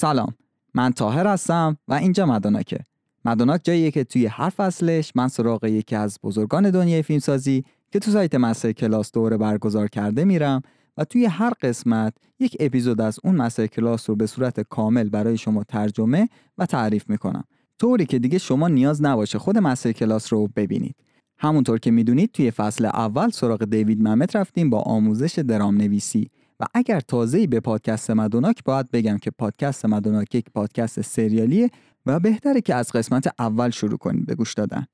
سلام من تاهر هستم و اینجا مدوناکه. مدوناک جاییه که توی هر فصلش من سراغ یکی از بزرگان دنیای فیلمسازی که تو سایت مستر کلاس دوره برگزار کرده میرم و توی هر قسمت یک اپیزود از اون مستر کلاس رو به صورت کامل برای شما ترجمه و تعریف می‌کنم. طوری که دیگه شما نیاز نباشه خود مستر کلاس رو ببینید. همونطور که می‌دونید توی فصل اول سراغ دیوید ممت رفتیم با آموزش درام نویسی و اگر تازه‌ای به پادکست مدوناک باید بگم که پادکست مدوناک یک پادکست سریالیه و بهتره که از قسمت اول شروع کنید به گوش دادن.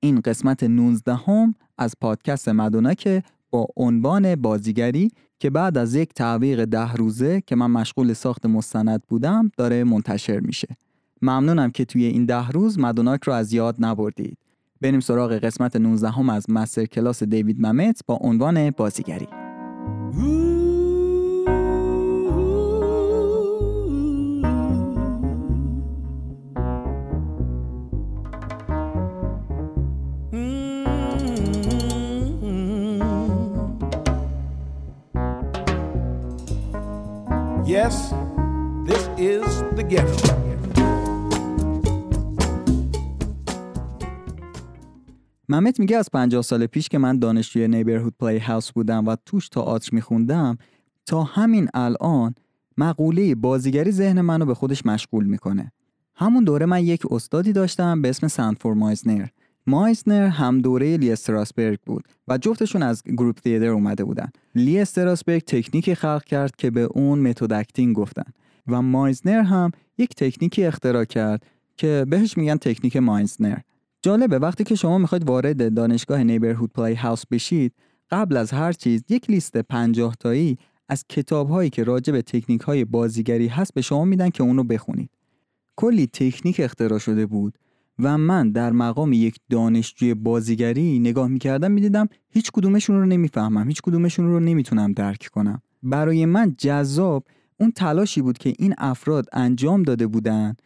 این قسمت 19 هم از پادکست مدوناک با عنوان بازیگری که بعد از یک تعویق ده روزه که من مشغول ساخت مستند بودم داره منتشر میشه. ممنونم که توی این ده روز مدوناک رو از یاد نبردید. بریم سراغ قسمت 19 هم از مستر کلاس دیوید ممت با عنوان بازیگری. Yes, this is the ghetto. ممت میگه از 50 سال پیش که من دانشجوی Neighborhood Playhouse بودم و توش تئاتر میخوندم تا همین الان مقوله بازیگری ذهن منو به خودش مشغول می‌کنه. همون دوره من یک استادی داشتم به اسم سنفورد مایزنر. مایزنر هم دوره لی استراسبرگ بود و جفتشون از Group Theatre اومده بودن. لی استراسبرگ تکنیکی خلق کرد که به اون method acting گفتن و مایزنر هم یک تکنیکی اختراع کرد که بهش میگن تکنیک مایزنر. جالبه وقتی که شما می‌خواید وارد دانشگاه Neighborhood Playhouse بشید قبل از هر چیز یک لیست 50 تایی از کتاب هایی که راجع به تکنیک های بازیگری هست به شما میدن که اونو بخونید کلی تکنیک اختراع شده بود و من در مقام یک دانشجوی بازیگری نگاه می‌کردم می‌دیدم هیچ کدومشون رو نمی‌فهمم هیچ کدومشون رو نمی‌تونم درک کنم. برای من جذاب اون تلاشی بود که این افراد انجام داده بودن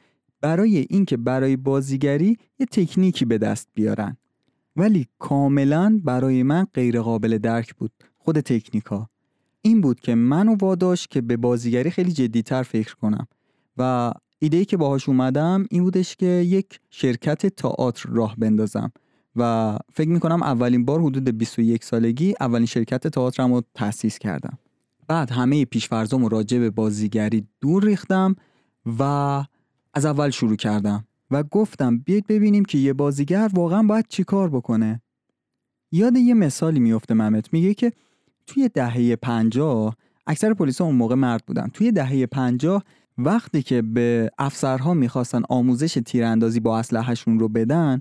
برای اینکه برای بازیگری یه تکنیکی به دست بیارن. ولی کاملا برای من غیر قابل درک بود خود تکنیکا این بود که منو واداش که به بازیگری خیلی جدیتر فکر کنم و ایده که باهاش اومدم این بودش که یک شرکت تئاتر راه بندازم و فکر می‌کنم اولین بار حدود 21 سالگی اولین شرکت تئاترم رو تأسیس کردم. بعد همه پیشفرزام راجع به بازیگری دور ریختم و از اول شروع کردم و گفتم بیاید ببینیم که یه بازیگر واقعا باید چی کار بکنه. یاد یه مثالی میفته ممت میگه که توی دهه پنجاه اکثر پلیس اون موقع مرد بودن توی دهه پنجاه وقتی که به افسرها می‌خواستن آموزش تیراندازی با اسلحهشون رو بدن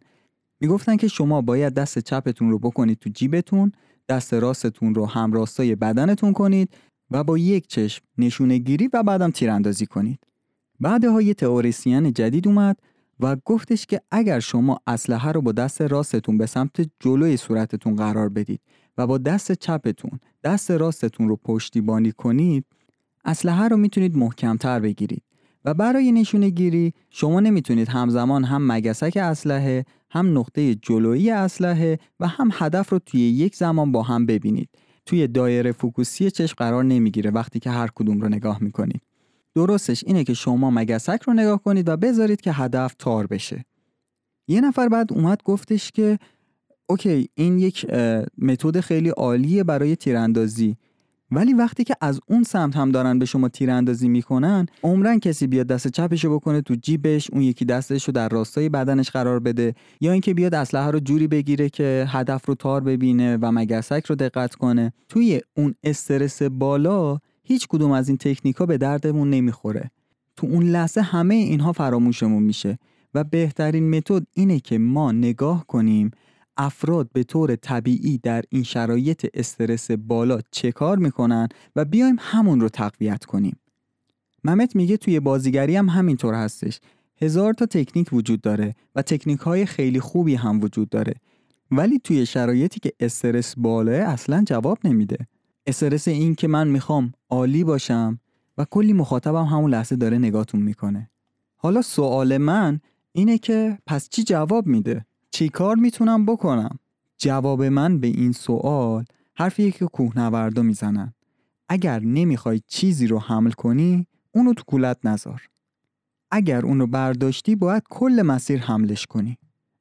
می‌گفتن که شما باید دست چپتون رو بکنید تو جیبتون دست راستتون رو همراستای بدنتون کنید و با یک چشم نشونه گیری و بعدم تیراندازی کنید. بعدها یه تئوریسین جدید اومد و گفتش که اگر شما اسلحه رو با دست راستتون به سمت جلوی صورتتون قرار بدید و با دست چپتون دست راستتون رو پشتیبانی کنید اسلحه رو می‌تونید محکمتر بگیرید. و برای نشونه گیری شما نمی‌تونید همزمان هم مگسک اسلحه هم نقطه جلویی اسلحه و هم هدف رو توی یک زمان با هم ببینید. توی دایره focus ی چشم قرار نمی‌گیره وقتی که هر کدوم رو نگاه می‌کنید. درستش اینه که شما مگسک رو نگاه کنید و بذارید که هدف تار بشه. یه نفر بعد اومد گفتش که OK این یک متد خیلی عالیه برای تیراندازی. ولی وقتی که از اون سمت هم دارن به شما تیراندازی می‌کنن عمرا کسی بیاد دست چپشو بکنه تو جیبش اون یکی دستش رو در راستای بدنش قرار بده یا اینکه بیاد اسلحه رو جوری بگیره که هدف رو تار ببینه و مگسک رو دقت کنه. توی اون استرس بالا هیچ کدوم از این تکنیک ها به دردمون نمی‌خوره. تو اون لحظه همه اینها فراموشمون میشه و بهترین متد اینه که ما نگاه کنیم افراد به طور طبیعی در این شرایط استرس بالا چه کار می‌کنن و بیایم همون رو تقویت کنیم. ممت میگه توی بازیگری هم همینطور هستش. هزار تا تکنیک وجود داره و تکنیک های خیلی خوبی هم وجود داره. ولی توی شرایطی که استرس بالاه اصلا جواب نمیده. استرس این که من می‌خوام عالی باشم و کلی مخاطبم همون لحظه داره نگاهتون می‌کنه. حالا سوال من اینه که پس چی جواب میده؟ چی کار می‌تونم بکنم؟ جواب من به این سوال حرفیه که کوهنوردا می‌زنن. اگر نمی‌خوای چیزی رو حمل کنی اونو تو کولت نذار. اگر اون رو برداشتی باید کل مسیر حملش کنی.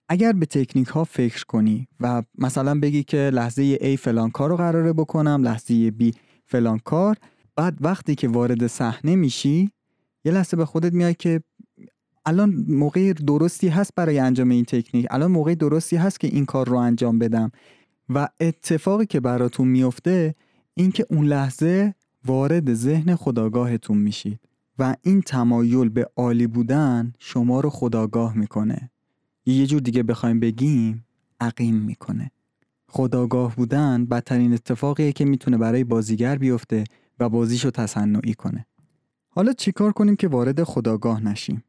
اگر به تکنیک ها فکر کنی و مثلا بگی که لحظه A فلان کار رو قراره بکنم لحظه B فلان کار بعد وقتی که وارد صحنه میشی یه لحظه به خودت میای که الان موقع درستی هست برای انجام این تکنیک. الان موقع درستی هست که این کار رو انجام بدم. و اتفاقی که براتون میفته اینکه اون لحظه وارد ذهن خداگاهتون میشید و این تمایل به عالی بودن شما رو خداگاه می‌کنه. یه جور دیگه بخوایم بگیم عقیم می‌کنه. خداگاه بودن بدترین اتفاقیه که می‌تونه برای بازیگر بیفته و بازیشو تصنعی کنه. حالا چیکار کنیم که وارد خداگاه نشیم؟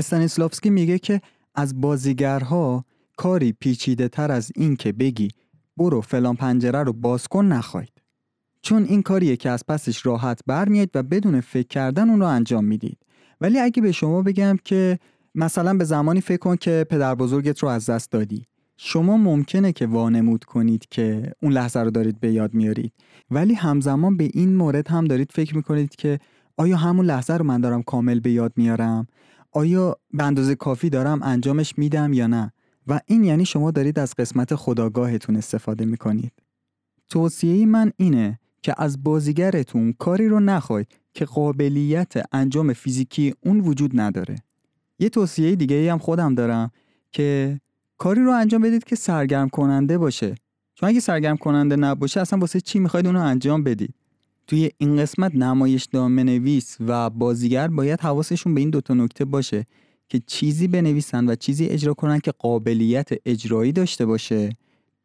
استانیسلافسکی میگه که از بازیگرها کاری پیچیده تر از این که بگی برو فلان پنجره رو باز کن نخواید چون این کاریه که از پسش راحت برمیاد و بدون فکر کردن اون رو انجام می‌دید. ولی اگه به شما بگم که مثلا به زمانی فکر کن که پدر بزرگت رو از دست دادی شما ممکنه که وانمود کنید که اون لحظه رو دارید به یاد میارید. ولی همزمان به این مورد هم دارید فکر می‌کنید که آیا همون لحظه رو من دارم کامل به یاد میارم؟ آیا به اندازه کافی دارم انجامش میدم یا نه؟ و این یعنی شما دارید از قسمت خداگاهتون استفاده می‌کنید. توصیه من اینه که از بازیگرتون کاری رو نخواید که قابلیت انجام فیزیکی اون وجود نداره. یه توصیه دیگه ای هم خودم دارم که کاری رو انجام بدید که سرگرم کننده باشه. چون اگه سرگرم کننده نباشه اصلا واسه چی می‌خواید اون رو انجام بدید؟ توی این قسمت نمایش نویس و بازیگر باید حواسشون به این دوتا نکته باشه که چیزی بنویسن و چیزی اجرا کنن که قابلیت اجرایی داشته باشه.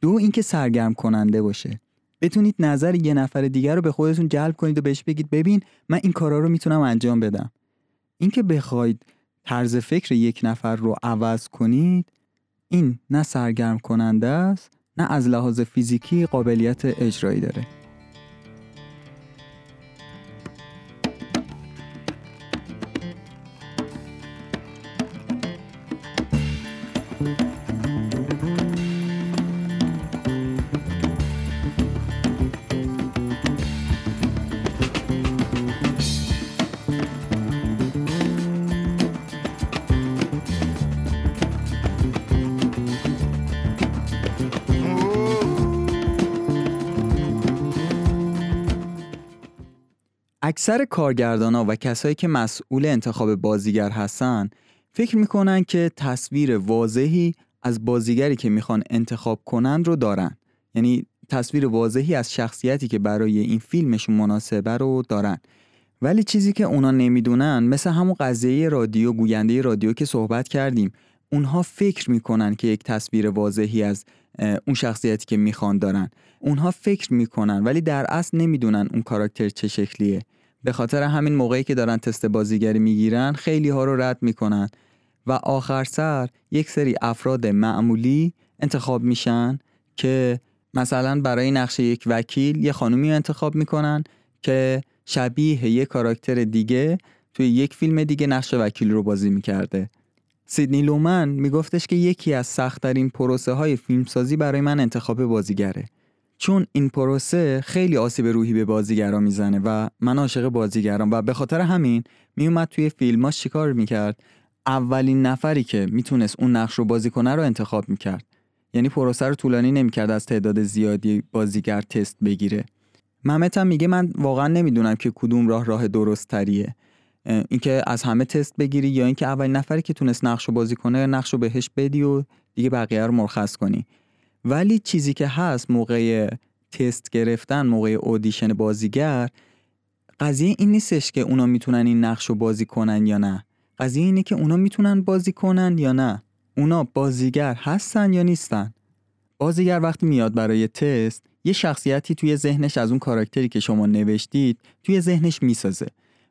دو اینکه سرگرم کننده باشه. بتونید نظر یه نفر دیگر رو به خودتون جلب کنید و بهش بگید ببین من این کارا رو می‌تونم انجام بدم. اینکه بخواید طرز فکر یک نفر رو عوض کنید این نه سرگرم کننده است نه از لحاظ فیزیکی قابلیت اجرایی داره. اکثر کارگردان و کسایی که مسئول انتخاب بازیگر هستن فکر می‌کنن که تصویر واضحی از بازیگری که می‌خوان انتخاب کنن رو دارن. یعنی تصویر واضحی از شخصیتی که برای این فیلمشون مناسبه رو دارن. ولی چیزی که اونا نمی‌دونن مثل همون قضیه رادیو گوینده رادیو که صحبت کردیم. اونها فکر می‌کنن که یک تصویر واضحی از اون شخصیتی که می‌خوان دارن. اونها فکر می‌کنن ولی در اصل نمی‌دونن اون کاراکتر چه شکلیه. به خاطر همین موقعی که دارن تست بازیگری می‌گیرن خیلی ها رو رد می‌کنن و آخر سر یک سری افراد معمولی انتخاب میشن که مثلا برای نقش یک وکیل یه خانومی انتخاب می‌کنن که شبیه یک کاراکتر دیگه توی یک فیلم دیگه نقش وکیل رو بازی می‌کرده. سیدنی لومن میگفتش که یکی از سختترین پروسه های فیلمسازی برای من انتخاب بازیگره. چون این پروسه خیلی آسیب روحی به بازیگران می‌زنه و من عاشق بازیگران و به خاطر همین میومد توی فیلماش چیکار می‌کرد. اولین نفری که می‌تونست اون نقش رو بازی کنه رو انتخاب می‌کرد. یعنی پروسه رو طولانی نمی‌کرد از تعداد زیادی بازیگر تست بگیره. محمد هم میگه من واقعا نمی‌دونم که کدوم راه راه درست تریه اینکه از همه تست بگیری یا اینکه اولین نفری که تونست نقش رو بازی کنه نقش رو بهش بدی و دیگه بقیه رو مرخص کنی. ولی چیزی که هست موقع تست گرفتن موقع اودیشن بازیگر قضیه این نیستش که اونا می‌تونن این نقش رو بازی کنن یا نه. قضیه اینه که اونا می‌تونن بازی کنن یا نه. اونا بازیگر هستن یا نیستن. بازیگر وقتی میاد برای تست یه شخصیتی توی ذهنش از اون کاراکتری که شما نوشتید توی ذهنش می‌سازه.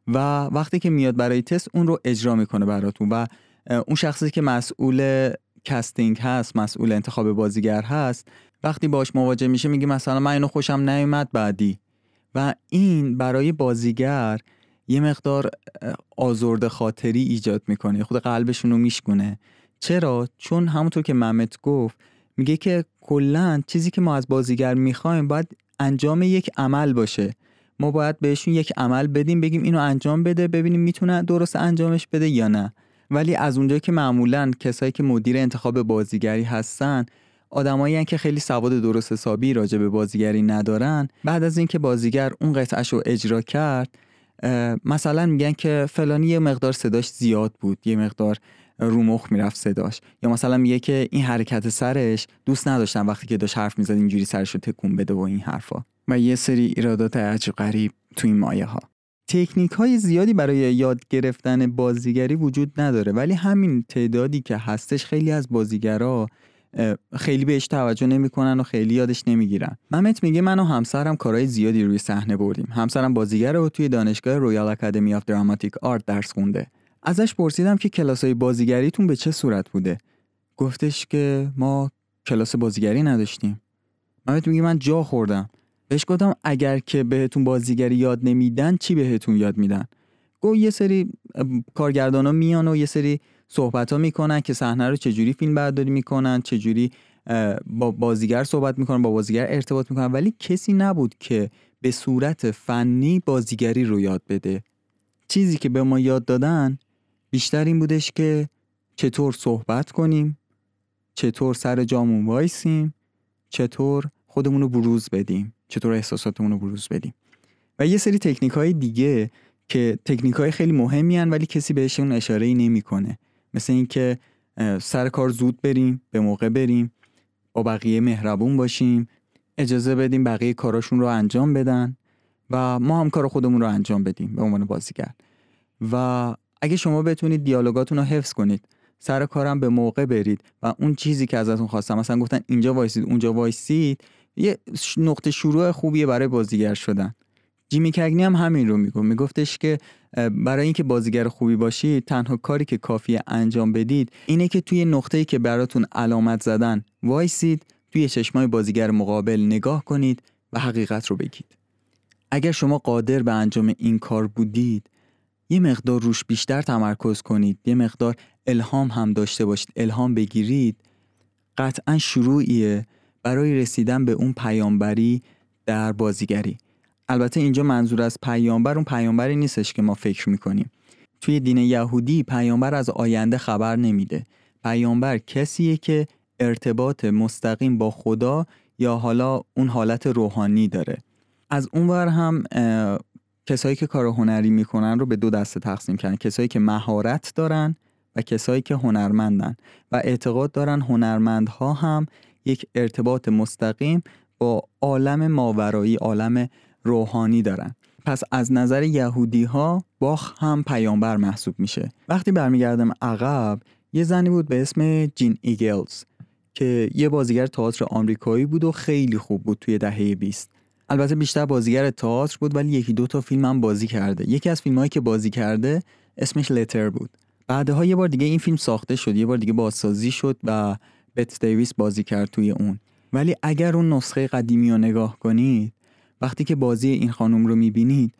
و وقتی که میاد برای تست اون رو اجرا می‌کنه براتون. و اون شخصی که مسئول کستینگ هست مسئول انتخاب بازیگر هست وقتی باش مواجه میشه میگه مثلا من اینو خوشم نیومد بعدی. و این برای بازیگر یه مقدار آزرد خاطری ایجاد می‌کنه خود قلبشون رو میشکنه چرا؟ چون همونطور که محمد گفت میگه که کلا چیزی که ما از بازیگر می‌خوایم باید انجام یک عمل باشه. ما باید بهشون یک عمل بدیم بگیم اینو انجام بده ببینیم می‌تونه درست انجامش بده یا نه. ولی از اونجایی که معمولا کسایی که مدیر انتخاب بازیگری هستن آدمایی که خیلی سواد درست حسابی راجع به بازیگری ندارن. بعد از اینکه بازیگر اون قطعش رو اجرا کرد مثلا میگن که فلانی یه مقدار صداش زیاد بود یه مقدار رو مخ می‌رفت صداش. یا مثلا میگه که این حرکت سرش دوست نداشتم وقتی که داشت حرف می‌زد اینجوری سرش رو تکون بده و این حرفا. و یه سری ایرادات عجیب غریب تو این مایه ها تکنیک های زیادی برای یاد گرفتن بازیگری وجود نداره ولی همین تعدادی که هستش خیلی از بازیگرا خیلی بهش توجه نمی‌کنن و خیلی یادش نمی‌گیرن. ممت میگه من و همسرم کارهای زیادی روی صحنه بردیم. همسرم بازیگر و توی دانشگاه Royal Academy of Dramatic Art درس خونده. ازش پرسیدم که کلاسای بازیگریتون به چه صورت بوده؟ گفتش که ما کلاس بازیگری نداشتیم. ممت میگه من جا خوردم. بهش گفتم اگر که بهتون بازیگری یاد نمیدن چی بهتون یاد میدن؟ گو یه سری کارگردان ها میان و یه سری صحبت ها می‌کنن که صحنه رو چجوری فیلم برداری می‌کنن چجوری با بازیگر صحبت می‌کنن با بازیگر ارتباط می‌کنن. ولی کسی نبود که به صورت فنی بازیگری رو یاد بده. چیزی که به ما یاد دادن بیشتر این بودش که چطور صحبت کنیم چطور سر جامون وایسیم چطور خودمون رو بروز بدیم. چطور احساساتمون رو بروز بدیم. و یه سری تکنیک های دیگه که تکنیک های خیلی مهمی هن ولی کسی بهشون اشاره ای نمی‌کنه. مثل اینکه سر کار زود بریم به موقع بریم با بقیه مهربون باشیم اجازه بدیم بقیه کاراشون رو انجام بدن و ما هم کار خودمون رو انجام بدیم به عنوان بازیگر. و اگه شما بتونید دیالوگاتون رو حفظ کنید سر کارم به موقع برید و اون چیزی که ازتون خواستم مثلا گفتن اینجا وایسید اونجا وایسید یه نقطه شروع خوبیه برای بازیگر شدن. جیمی کگنی هم همین رو می‌گفت. میگفتش که برای اینکه بازیگر خوبی باشید تنها کاری که کافیه انجام بدید اینه که توی نقطه‌ای که براتون علامت زدن وایسید توی چشمای بازیگر مقابل نگاه کنید و حقیقت رو بگید. اگر شما قادر به انجام این کار بودید یه مقدار روش بیشتر تمرکز کنید یه مقدار الهام هم داشته باشید الهام بگیرید قطعا شروعیه. برای رسیدن به اون پیامبری در بازیگری. البته اینجا منظور از پیامبر اون پیامبری نیستش که ما فکر می‌کنیم. توی دین یهودی پیامبر از آینده خبر نمیده. پیامبر کسیه که ارتباط مستقیم با خدا یا حالا اون حالت روحانی داره. از اونور هم کسایی که کار هنری می‌کنن رو به دو دسته تقسیم کردن. کسایی که مهارت دارن و کسایی که هنرمندن. و اعتقاد دارن هنرمندها هم یک ارتباط مستقیم با عالم ماورایی عالم روحانی دارن. پس از نظر یهودی ها باخ هم پیامبر محسوب میشه. وقتی برمیگردم عقب یه زنی بود به اسم جین ایگلز که یه بازیگر تئاتر آمریکایی بود و خیلی خوب بود توی دهه 20 البته بیشتر بازیگر تئاتر بود ولی یکی دو تا فیلم هم بازی کرده. یکی از فیلمهایی که بازی کرده اسمش لتر بود. بعدها یه بار دیگه این فیلم ساخته شد یه بار دیگه بازسازی شد و بت دیویس بازی کرد توی اون. ولی اگر اون نسخه قدیمی رو نگاه کنید وقتی که بازی این خانم رو می‌بینید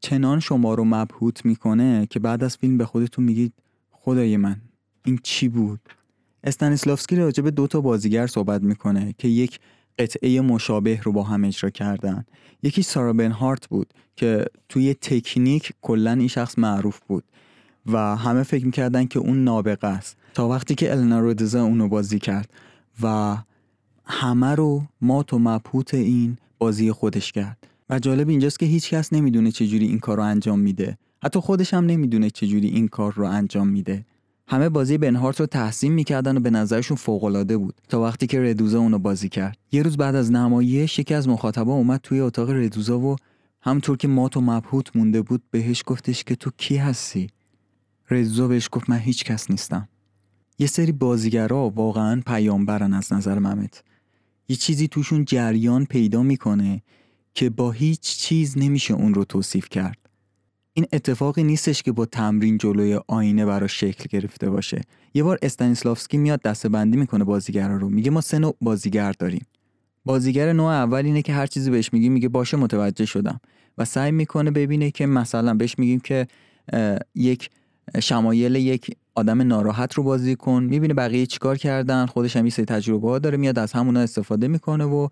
چنان شما رو مبهوت می‌کنه که بعد از فیلم به خودتون میگید خدای من این چی بود؟ استانیسلافسکی راجع به دو تا بازیگر صحبت می‌کنه که یک قطعه مشابه رو با هم اجرا کردن. یکی سارا بنهارت بود که توی تکنیک کلا این شخص معروف بود. و همه فکر می‌کردن که اون نابغه است. تا وقتی که النا رودزا اونو بازی کرد و همه رو مات و مبهوت این بازی خودش کرد. و جالب اینجاست که هیچ کس نمی‌دونه چجوری این کار رو انجام میده. حتی خودش هم نمی‌دونه چجوری این کار رو انجام میده. همه بازی بنهارت رو تحسین می‌کردن و به نظرشون فوقالعاده بود. تا وقتی که ردوزا اونو بازی کرد. یه روز بعد از نمایش یکی از مخاطبا اومد توی اتاق ردوزا و همطور که مات و مبهوت مونده بود بهش گفتش که تو کی هستی؟ ردوزا بهش گفت من هیچ کس نیستم. یه سری بازیگرا واقعا پیامبرن از نظر ممت. یه چیزی توشون جریان پیدا می‌کنه که با هیچ چیز نمیشه اون رو توصیف کرد. این اتفاقی نیستش که با تمرین جلوی آینه برا شکل گرفته باشه. یه بار استانیسلافسکی میاد دسته بندی می‌کنه بازیگرا رو. میگه ما سه نوع بازیگر داریم. بازیگر نوع اول اینه که هر چیزی بهش میگیم میگه باشه متوجه شدم. و سعی می‌کنه ببینه که مثلا بهش میگیم که یک شمایل یک آدم ناراحت رو بازی کن. می‌بینه بقیه چیکار کردن. خودش هم یه تجربه ها داره میاد از همونا استفاده می‌کنه و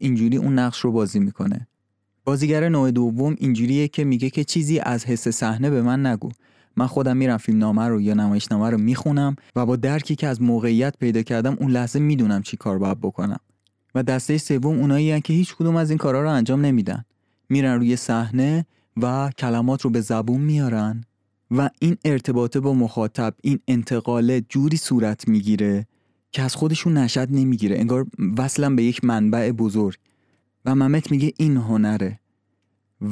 اینجوری اون نقش رو بازی می‌کنه. بازیگر نوع دوم اینجوریه که میگه که چیزی از حس صحنه به من نگو. من خودم میرم فیلم نامه رو یا نمایشنامه رو می‌خونم و با درکی که از موقعیت پیدا کردم اون لحظه می‌دونم چی کار باید بکنم. و دسته سوم اونایی که هیچ کدوم از این کارا رو انجام نمیدن. میرن روی صحنه و کلمات رو به زبون میارن. و این ارتباطه با مخاطب این انتقاله جوری صورت می‌گیره که از خودشون نشد نمی‌گیره. انگار وصلا به یک منبع بزرگ. و ممت میگه این هنره.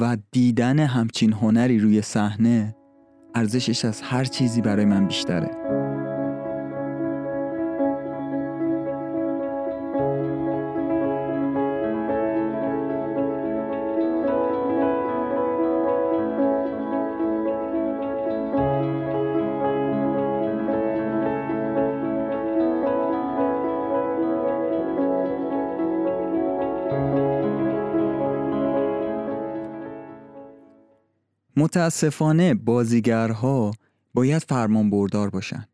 و دیدن همچین هنری روی صحنه ارزشش از هر چیزی برای من بیشتره. متاسفانه بازیگرها باید فرمان بردار باشن.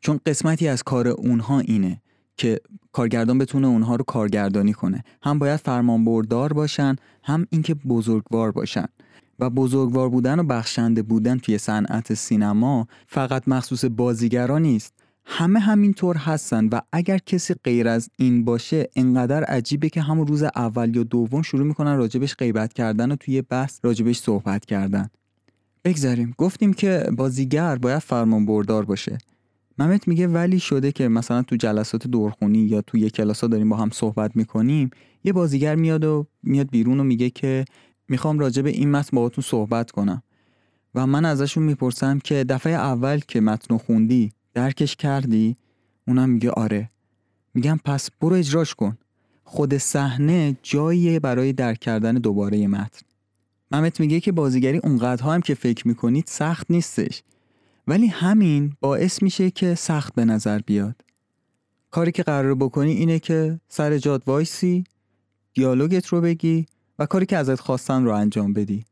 چون قسمتی از کار اونها اینه که کارگردان بتونه اونها رو کارگردانی کنه. هم باید فرمان بردار باشن هم اینکه بزرگوار باشن. و بزرگوار بودن و بخشنده بودن توی صنعت سینما فقط مخصوص بازیگران نیست. همه همینطور هستن و اگر کسی غیر از این باشه انقدر عجیبه که همون روز اول یا دوم شروع می‌کنن راجبش غیبت کردن و توی بحث راجبش صحبت کردن. بگذاریم. گفتیم که بازیگر باید فرمان بردار باشه. ممت میگه ولی شده که مثلا تو جلسات دورخونی یا توی کلاسا داریم با هم صحبت می‌کنیم یه بازیگر میاد و میاد بیرون و میگه که می‌خوام راجع به این متن باهاتون صحبت کنم. و من ازشون می‌پرسم که دفعه اول که متن خوندی درکش کردی؟ اونم میگه آره. میگم پس برو اجراش کن. خود صحنه جاییه برای درک کردن دوباره متن. ممت میگه که بازیگری اونقدرها هم که فکر می‌کنید سخت نیستش. ولی همین باعث میشه که سخت به نظر بیاد. کاری که قرار بکنی اینه که سر جاد وایسی دیالوگت رو بگی و کاری که ازت خواستن رو انجام بدی.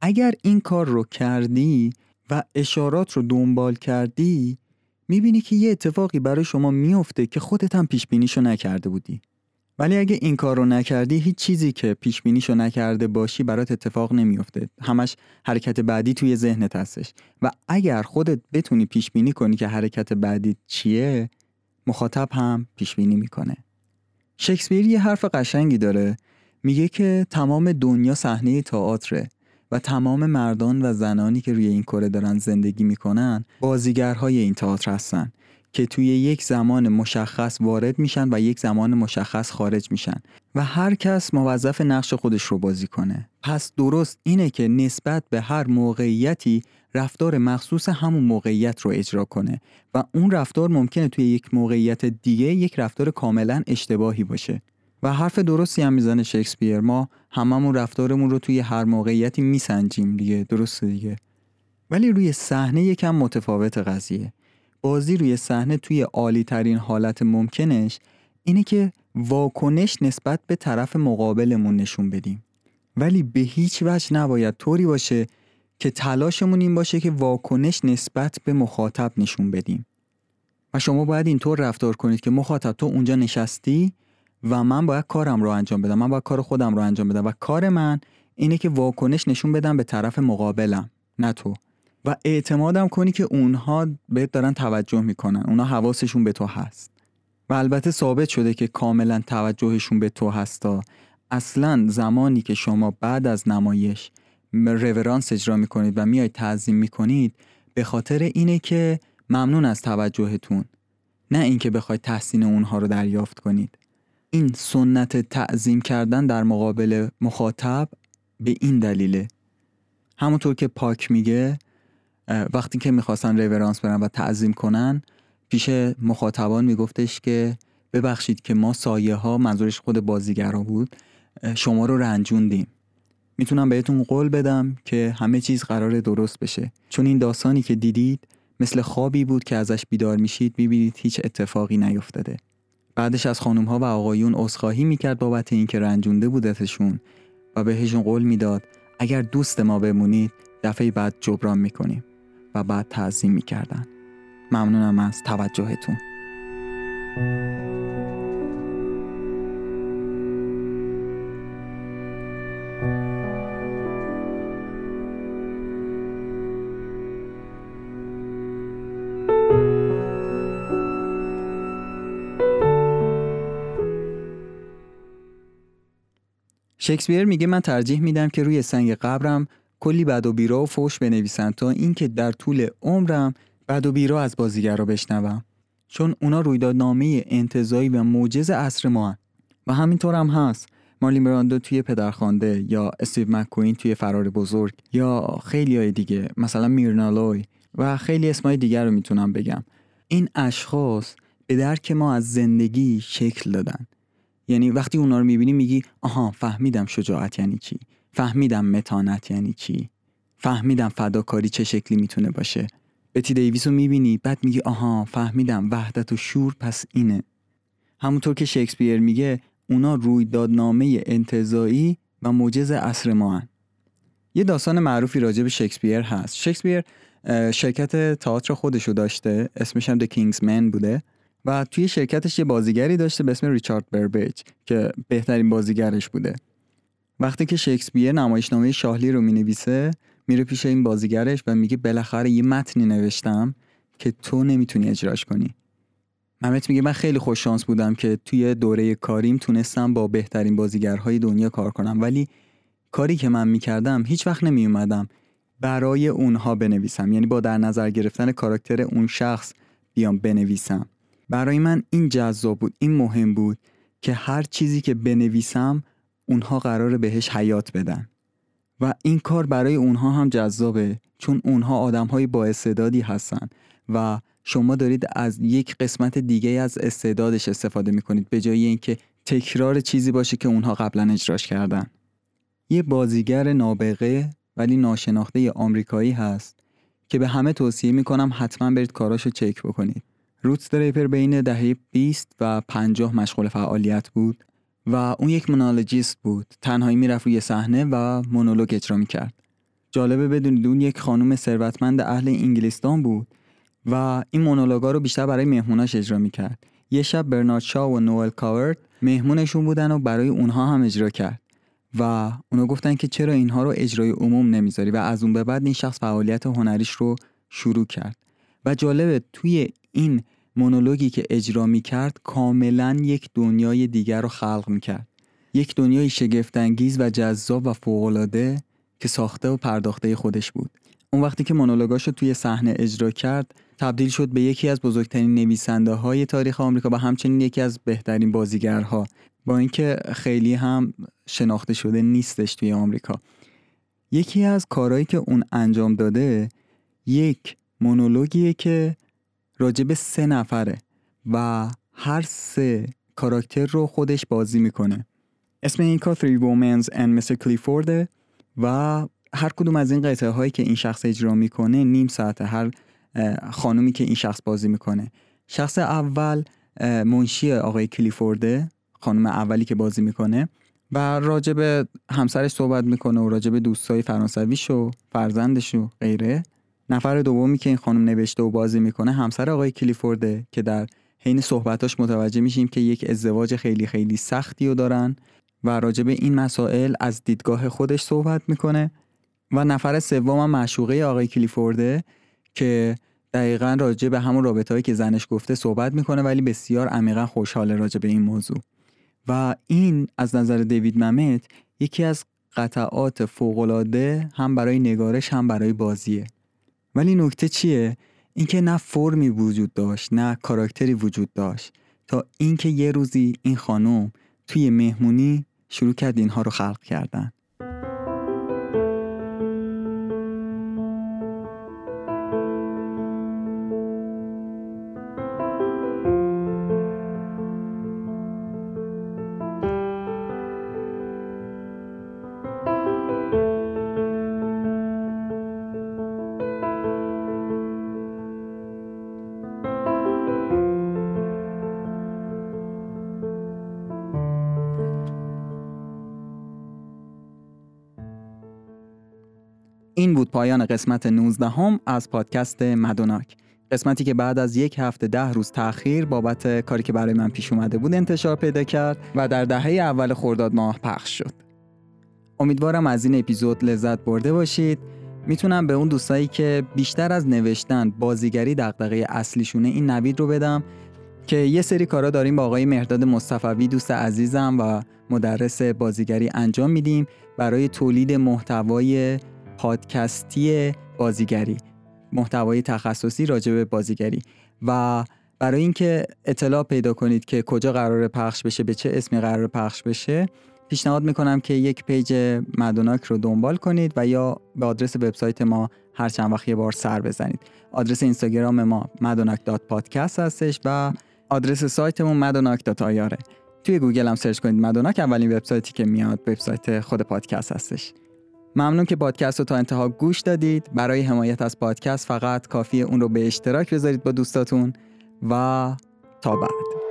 اگر این کار رو کردی و اشارات رو دنبال کردی می‌بینی که یه اتفاقی برای شما میفته که خودت هم پیش بینیشو نکرده بودی. ولی اگه این کار رو نکردی هیچ چیزی که پیش بینیشو نکرده باشی برات اتفاق نمیفته همش حرکت بعدی توی ذهنت هستش. و اگر خودت بتونی پیش بینی کنی که حرکت بعدی چیه مخاطب هم پیش بینی می‌کنه. شکسپیر یه حرف قشنگی داره. میگه که تمام دنیا صحنه تئاتره. و تمام مردان و زنانی که روی این کره دارن زندگی می‌کنن بازیگرهای این تئاتر هستن که توی یک زمان مشخص وارد میشن و یک زمان مشخص خارج میشن و هر کس موظف نقش خودش رو بازی کنه. پس درست اینه که نسبت به هر موقعیتی رفتار مخصوص همون موقعیت رو اجرا کنه و اون رفتار ممکنه توی یک موقعیت دیگه یک رفتار کاملا اشتباهی باشه. و حرف درستی هم می‌زنه شکسپیر. ما هممون رفتارمون رو توی هر موقعیتی میسنجیم دیگه. درسته دیگه. ولی روی صحنه یکم متفاوت قضیه. بازی روی صحنه توی عالی ترین حالت ممکنش اینه که واکنش نسبت به طرف مقابلمون نشون بدیم. ولی به هیچ وجه نباید طوری باشه که تلاشمون این باشه که واکنش نسبت به مخاطب نشون بدیم. و شما باید اینطور رفتار کنید که مخاطب تو اونجا نشستی؟ و من باید کارم رو انجام بدم. من باید کار خودم رو انجام بدم. و کار من اینه که واکنش نشون بدم به طرف مقابلم نه تو. و اعتمادم کنی که اونها بهت دارن توجه می‌کنن. اونها حواسشون به تو هست. و البته ثابت شده که کاملا توجهشون به تو هستا اصلا زمانی که شما بعد از نمایش رورانس اجرا می‌کنید و میاید تعظیم می‌کنید به خاطر اینه که ممنون از توجهتون. نه اینکه بخواید تحسین اونها رو دریافت کنید. این سنت تعظیم کردن در مقابل مخاطب به این دلیله. همونطور که پاک میگه وقتی که می‌خواستن ریورانس برن و تعظیم کنن پیش مخاطبان میگفتش که ببخشید که ما سایه ها منظورش خود بازیگرا بود شما رو رنجوندیم. می‌تونم بهتون قول بدم که همه چیز قرار درست بشه. چون این داستانی که دیدید مثل خوابی بود که ازش بیدار میشید می‌بینید هیچ اتفاقی نیفتاده. بعدش از خانم ها و آقایون عذرخواهی می‌کرد بابت اینکه رنجونده بودتشون و بهشون قول می‌داد اگر دوست ما بمونید دفعه بعد جبران می‌کنیم. و بعد تعظیم می‌کردن. ممنونم از توجهتون. شکسپیر میگه من ترجیح میدم که روی سنگ قبرم کلی بد و بیرا و فوش بنویسن تا اینکه در طول عمرم بد و بیرا از بازیگر رو بشنوم. چون اونا رویدادنامه انتظایی و موجز عصر ما هن. و همینطور هم هست. مارلین براندو توی پدرخوانده یا استیو مکوین توی فرار بزرگ یا خیلی های دیگه مثلا میرنالوی و خیلی اسمای دیگر رو می‌تونم بگم. این اشخاص به درک ما از زندگی شکل دادن. یعنی وقتی اونا رو می‌بینی میگی آها فهمیدم شجاعت یعنی چی؟ فهمیدم متانت یعنی چی؟ فهمیدم فداکاری چه شکلی می‌تونه باشه؟ بتی دیویس رو می‌بینی بعد میگی آها فهمیدم وحدت و شور پس اینه. همونطور که شکسپیر میگه اونا رویدادنامه انتظایی و موجز عصر ما هن. یه داستان معروفی راجع به شکسپیر هست. شکسپیر شرکت تئاتر خودشو داشته اسمش هم The Kingsman بوده. و توی شرکتش یه بازیگری داشته به اسم ریچارد بربیج که بهترین بازیگرش بوده. وقتی که شکسپیر نمایشنامه شاهلی رو می‌نویسه میره پیش این بازیگرش و میگه بالاخره یه متنی نوشتم که تو نمی‌تونی اجراش کنی. محمد میگه من خیلی خوش شانس بودم که توی دوره کاریم تونستم با بهترین بازیگرهای دنیا کار کنم. ولی کاری که من می‌کردم هیچ وقت نمیومدم برای اونها بنویسم. یعنی با در نظر گرفتن کاراکتر اون شخص بیام بنویسم. برای من این جذاب بود این مهم بود که هر چیزی که بنویسم اونها قرار بهش حیات بدن. و این کار برای اونها هم جذابه چون اونها آدم های با استعدادی هستن. و شما دارید از یک قسمت دیگه از استعدادش استفاده می‌کنید به جای اینکه تکرار چیزی باشه که اونها قبلا اجراش کردن. یه بازیگر نابغه ولی ناشناخته آمریکایی هست که به همه توصیه می‌کنم حتما برید کاراشو چک بکنید. روتس دریپر بین دهه 20 و 50 مشغول فعالیت بود و اون یک مونولوژیست بود. تنهایی می‌رفت روی صحنه و مونولوگ اجرا می‌کرد. جالبه بدونید اون یک خانم ثروتمند اهل انگلستان بود و این مونولوگا رو بیشتر برای مهموناش اجرا می‌کرد. یه شب برنارد شا و نوئل کاورد مهمونشون بودن و برای اونها هم اجرا کرد و اونا گفتن که چرا اینها رو اجرای عموم نمی‌ذاری و از اون به بعد این شخص فعالیت هنریش رو شروع کرد. و جالبه توی این مونولوگی که اجرا می کرد کاملا یک دنیای دیگر رو خلق می کرد یک دنیای شگفتانگیز و جذاب و فوقالعاده که ساخته و پرداخته خودش بود. اون وقتی که مونولوگاش رو توی صحنه اجرا کرد تبدیل شد به یکی از بزرگترین نویسنده های تاریخ آمریکا و همچنین یکی از بهترین بازیگرها. با اینکه خیلی هم شناخته شده نیستش توی آمریکا. یکی از کارهایی که اون انجام داده یک مونولوگیه که راجب سه نفره و هر سه کاراکتر رو خودش بازی می‌کنه اسم این کار Three Womens and Mr. Clifford و هر کدوم از این قطعه هایی که این شخص اجرا می‌کنه نیم ساعت هر خانومی که این شخص بازی می‌کنه شخص اول منشی آقای کلیفورده خانم اولی که بازی می‌کنه و راجب همسرش صحبت می‌کنه و راجب دوستای فرانسویش و فرزندش و غیره نفر دومی که این خانم نوشته و بازی می‌کنه همسر آقای کلیفورده که در حین صحبتاش متوجه میشیم که یک ازدواج خیلی خیلی سختی رو دارن و راجب این مسائل از دیدگاه خودش صحبت می‌کنه. و نفر سوم هم معشوقه آقای کلیفورده که دقیقا راجع به همون رابطه که زنش گفته صحبت می‌کنه ولی بسیار عمیقا خوشحاله راجع به این موضوع. و این از نظر دیوید ممت یکی از قطعات فوقالعاده هم برای نگارش هم برای بازیه. ولی نکته چیه؟ اینکه نه فرمی وجود داشت نه کاراکتری وجود داشت. تا اینکه یه روزی این خانم توی مهمونی شروع کرد اینها رو خلق کردن. این بود پایان قسمت 19 هم از پادکست مدوناک. قسمتی که بعد از یک هفته ده روز تاخیر بابت کاری که برای من پیش اومده بود انتشار پیدا کرد و در دهه اول خرداد ماه پخش شد. امیدوارم از این اپیزود لذت برده باشید. می‌تونم به اون دوستایی که بیشتر از نوشتن بازیگری دغدغه اصلیشونه این نوید رو بدم که یه سری کارا داریم با آقای مهرداد مصطفی دوست عزیزم و مدرس بازیگری انجام میدیم برای تولید محتوای پادکستی بازیگری محتوای تخصصی راجع به بازیگری. و برای اینکه اطلاع پیدا کنید که کجا قرار پخش بشه به چه اسمی قرار پخش بشه پیشنهاد می‌کنم که یک پیج مدوناک رو دنبال کنید و یا به آدرس وبسایت ما هر چند وقت یه بار سر بزنید. آدرس اینستاگرام ما مدوناک.پادکست هستش و آدرس سایتمون مدوناک. ir ه توی گوگل هم سرچ کنید مدوناک اولین وبسایتی که میاد وبسایت خود پادکست هستش. ممنون که پادکست رو تا انتها گوش دادید. برای حمایت از پادکست فقط کافیه اون رو به اشتراک بذارید با دوستاتون و تا بعد.